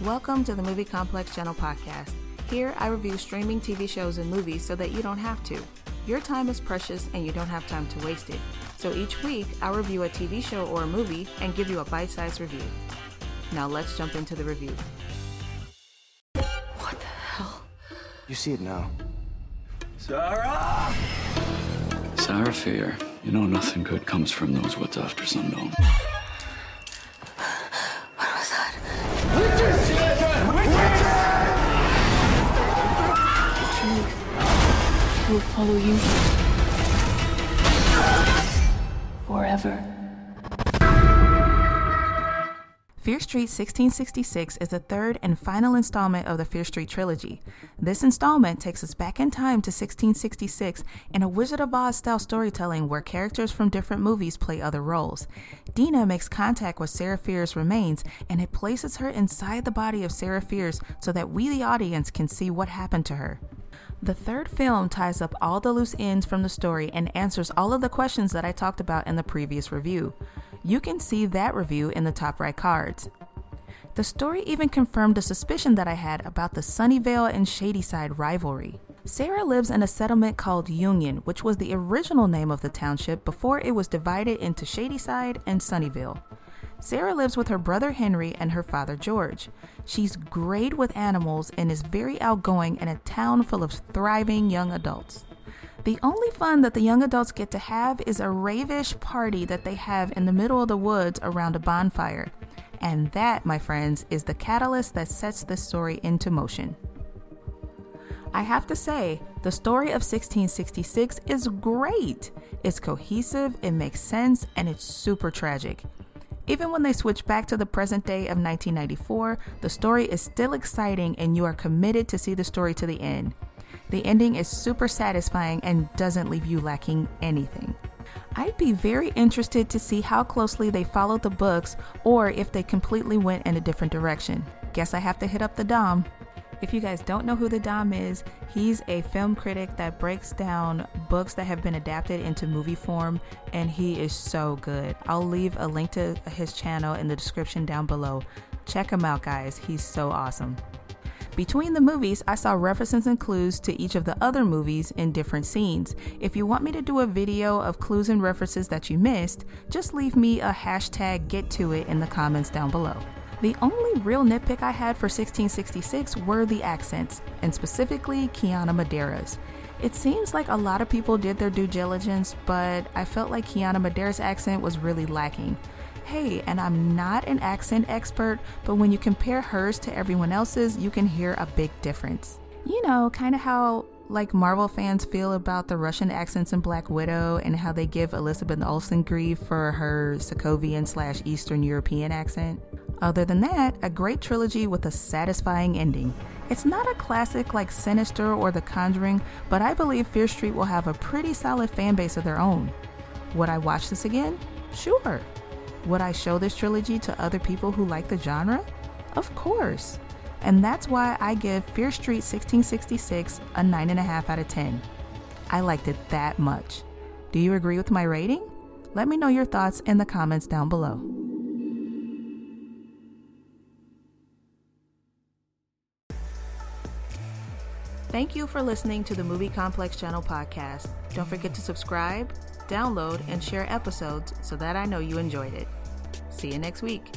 Welcome to the Movie Complex Channel podcast. Here, I review streaming TV shows and movies so that you don't have to. Your time is precious and you don't have time to waste it. So each week, I'll review a TV show or a movie and give you a bite sized review. Now let's jump into the review. What the hell? You see it now. Sarah! Sarah Fier, you know nothing good comes from those woods after sundown. Will follow you forever. Fear Street 1666 is the third and final installment of the Fear Street trilogy. This installment takes us back in time to 1666 in a Wizard of Oz style storytelling where characters from different movies play other roles. Dina makes contact with Sarah Fier's remains and it places her inside the body of Sarah Fier's so that we, the audience, can see what happened to her. The third film ties up all the loose ends from the story and answers all of the questions that I talked about in the previous review. You can see that review in the top right cards. The story even confirmed a suspicion that I had about the Sunnyvale and Shadyside rivalry. Sarah lives in a settlement called Union, which was the original name of the township before it was divided into Shadyside and Sunnyvale. Sarah lives with her brother Henry and her father George. She's great with animals and is very outgoing in a town full of thriving young adults. The only fun that the young adults get to have is a ravish party that they have in the middle of the woods around a bonfire. And that, my friends, is the catalyst that sets this story into motion. I have to say, the story of 1666 is great. It's cohesive, it makes sense, and it's super tragic. Even when they switch back to the present day of 1994, the story is still exciting and you are committed to see the story to the end. The ending is super satisfying and doesn't leave you lacking anything. I'd be very interested to see how closely they followed the books or if they completely went in a different direction. Guess I have to hit up the Dom. If you guys don't know who the Dom is, he's a film critic that breaks down books that have been adapted into movie form, and he is so good. I'll leave a link to his channel in the description down below. Check him out, guys. He's so awesome. Between the movies, I saw references and clues to each of the other movies in different scenes. If you want me to do a video of clues and references that you missed, just leave me a hashtag get to it in the comments down below. The only real nitpick I had for 1666 were the accents, and specifically Kiana Madeira's. It seems like a lot of people did their due diligence, but I felt like Kiana Madeira's accent was really lacking. Hey, and I'm not an accent expert, but when you compare hers to everyone else's, you can hear a big difference. You know, kind of how like Marvel fans feel about the Russian accents in Black Widow and how they give Elizabeth Olsen grief for her Sokovian slash Eastern European accent. Other than that, a great trilogy with a satisfying ending. It's not a classic like Sinister or The Conjuring, but I believe Fear Street will have a pretty solid fan base of their own. Would I watch this again? Sure. Would I show this trilogy to other people who like the genre? Of course. And that's why I give Fear Street 1666 a 9.5 out of 10. I liked it that much. Do you agree with my rating? Let me know your thoughts in the comments down below. Thank you for listening to the Movie Complex Channel podcast. Don't forget to subscribe, download, and share episodes so that I know you enjoyed it. See you next week.